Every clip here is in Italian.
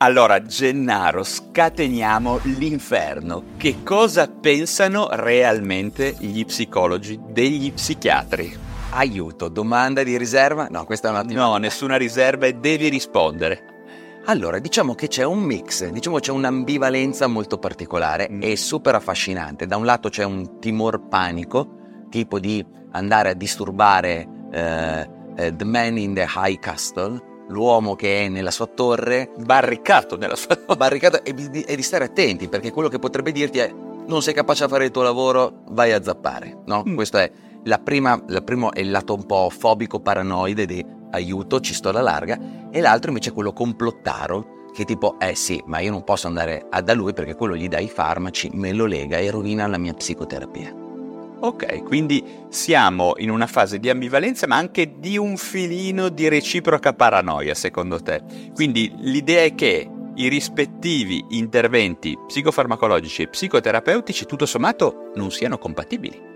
Allora, Gennaro, scateniamo l'inferno. Che cosa pensano realmente gli psicologi degli psichiatri? Aiuto, domanda di riserva? No, questa è un'ottima. No, nessuna riserva e devi rispondere. Allora, diciamo che c'è un mix, diciamo c'è un'ambivalenza molto particolare mm. e super affascinante. Da un lato c'è un timor panico, tipo di andare a disturbare eh, eh, The Man in the High Castle, l'uomo che è nella sua torre, barricato nella sua torre, barricato e di, e di stare attenti perché quello che potrebbe dirti è non sei capace a fare il tuo lavoro, vai a zappare, no? Mm. Questo è la prima, la primo è il lato un po' fobico paranoide di aiuto, ci sto alla larga, e l'altro invece è quello complottaro che tipo, eh sì, ma io non posso andare da lui perché quello gli dà i farmaci, me lo lega e rovina la mia psicoterapia. Ok, quindi siamo in una fase di ambivalenza ma anche di un filino di reciproca paranoia secondo te. Quindi l'idea è che i rispettivi interventi psicofarmacologici e psicoterapeutici tutto sommato non siano compatibili.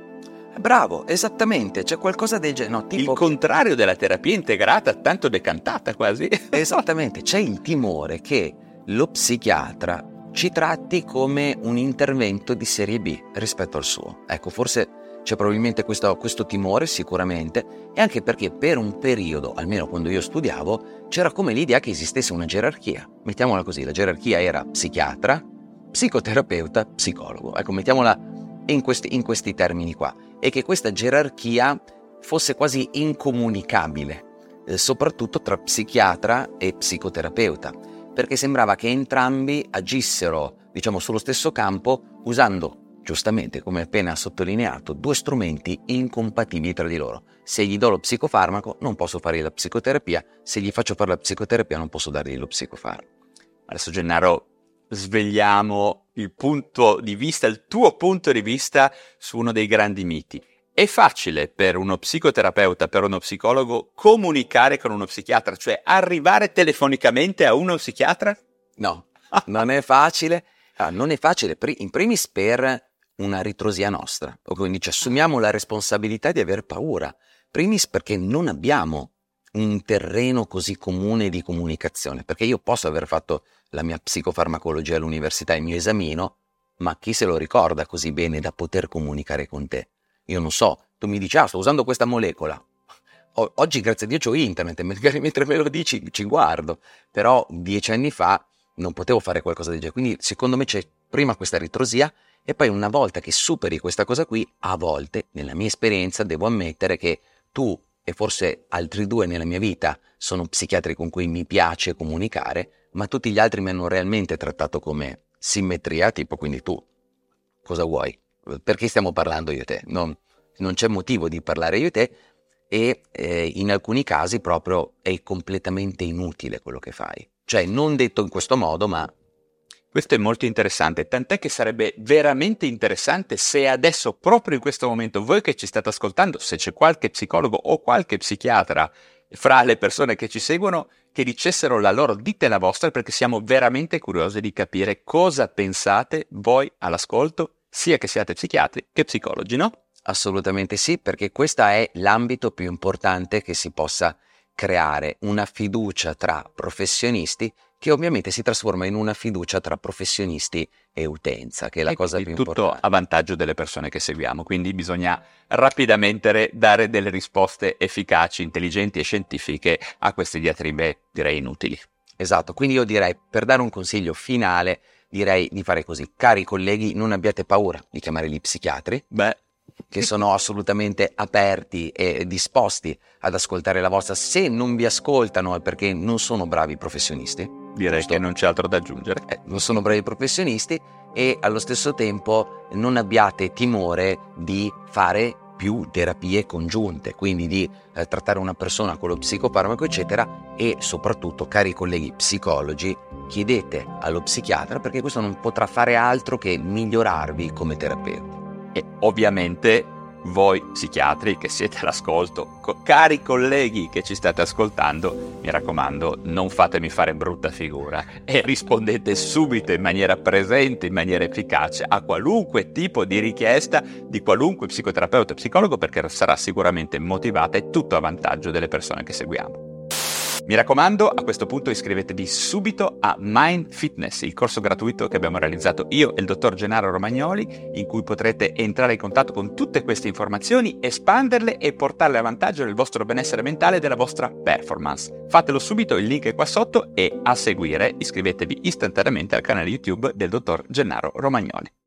Bravo, esattamente, c'è qualcosa del genere. No, tipo... Il contrario della terapia integrata, tanto decantata quasi. Esattamente, c'è il timore che lo psichiatra ci tratti come un intervento di serie B rispetto al suo. Ecco, forse c'è probabilmente questo, questo, timore, sicuramente, e anche perché per un periodo, almeno quando io studiavo, c'era come l'idea che esistesse una gerarchia. Mettiamola così, la gerarchia era psichiatra, psicoterapeuta, psicologo. Ecco, mettiamola in questi, in questi termini qua. E che questa gerarchia fosse quasi incomunicabile, eh, soprattutto tra psichiatra e psicoterapeuta perché sembrava che entrambi agissero, diciamo, sullo stesso campo usando, giustamente, come appena sottolineato, due strumenti incompatibili tra di loro. Se gli do lo psicofarmaco non posso fare la psicoterapia, se gli faccio fare la psicoterapia non posso dargli lo psicofarmaco. Adesso Gennaro svegliamo il punto di vista, il tuo punto di vista su uno dei grandi miti. È facile per uno psicoterapeuta, per uno psicologo, comunicare con uno psichiatra, cioè arrivare telefonicamente a uno psichiatra? No, non è facile. Ah, non è facile, in primis per una ritrosia nostra, quindi ci assumiamo la responsabilità di aver paura. Primis perché non abbiamo un terreno così comune di comunicazione, perché io posso aver fatto la mia psicofarmacologia all'università, il mio esamino, ma chi se lo ricorda così bene da poter comunicare con te? Io non so, tu mi dici, ah, sto usando questa molecola. O- oggi, grazie a Dio, ho internet, magari mentre me lo dici ci guardo. Però dieci anni fa non potevo fare qualcosa del genere. Quindi, secondo me, c'è prima questa ritrosia e poi una volta che superi questa cosa qui, a volte, nella mia esperienza, devo ammettere che tu e forse altri due nella mia vita sono psichiatri con cui mi piace comunicare, ma tutti gli altri mi hanno realmente trattato come simmetria, tipo quindi tu cosa vuoi? Perché stiamo parlando io e te? Non, non c'è motivo di parlare io e te e eh, in alcuni casi proprio è completamente inutile quello che fai. Cioè, non detto in questo modo, ma... Questo è molto interessante, tant'è che sarebbe veramente interessante se adesso, proprio in questo momento, voi che ci state ascoltando, se c'è qualche psicologo o qualche psichiatra fra le persone che ci seguono, che dicessero la loro, dite la vostra, perché siamo veramente curiosi di capire cosa pensate voi all'ascolto sia che siate psichiatri che psicologi, no? Assolutamente sì, perché questo è l'ambito più importante che si possa creare, una fiducia tra professionisti che ovviamente si trasforma in una fiducia tra professionisti e utenza, che è la e cosa più importante. Tutto a vantaggio delle persone che seguiamo, quindi bisogna rapidamente dare delle risposte efficaci, intelligenti e scientifiche a queste diatribe direi inutili. Esatto, quindi io direi per dare un consiglio finale direi di fare così. Cari colleghi, non abbiate paura di chiamare gli psichiatri. Beh, che sono assolutamente aperti e disposti ad ascoltare la vostra. Se non vi ascoltano è perché non sono bravi professionisti. Direi giusto? che non c'è altro da aggiungere. Eh, non sono bravi professionisti e allo stesso tempo non abbiate timore di fare più terapie congiunte, quindi di eh, trattare una persona con lo psicofarmaco, eccetera, e soprattutto, cari colleghi psicologi, chiedete allo psichiatra perché questo non potrà fare altro che migliorarvi come terapeuta. E ovviamente voi psichiatri che siete all'ascolto, cari colleghi che ci state ascoltando, mi raccomando, non fatemi fare brutta figura e rispondete subito in maniera presente, in maniera efficace a qualunque tipo di richiesta di qualunque psicoterapeuta o psicologo perché sarà sicuramente motivata e tutto a vantaggio delle persone che seguiamo. Mi raccomando, a questo punto iscrivetevi subito a Mind Fitness, il corso gratuito che abbiamo realizzato io e il dottor Gennaro Romagnoli, in cui potrete entrare in contatto con tutte queste informazioni, espanderle e portarle a vantaggio del vostro benessere mentale e della vostra performance. Fatelo subito, il link è qua sotto e a seguire iscrivetevi istantaneamente al canale YouTube del dottor Gennaro Romagnoli.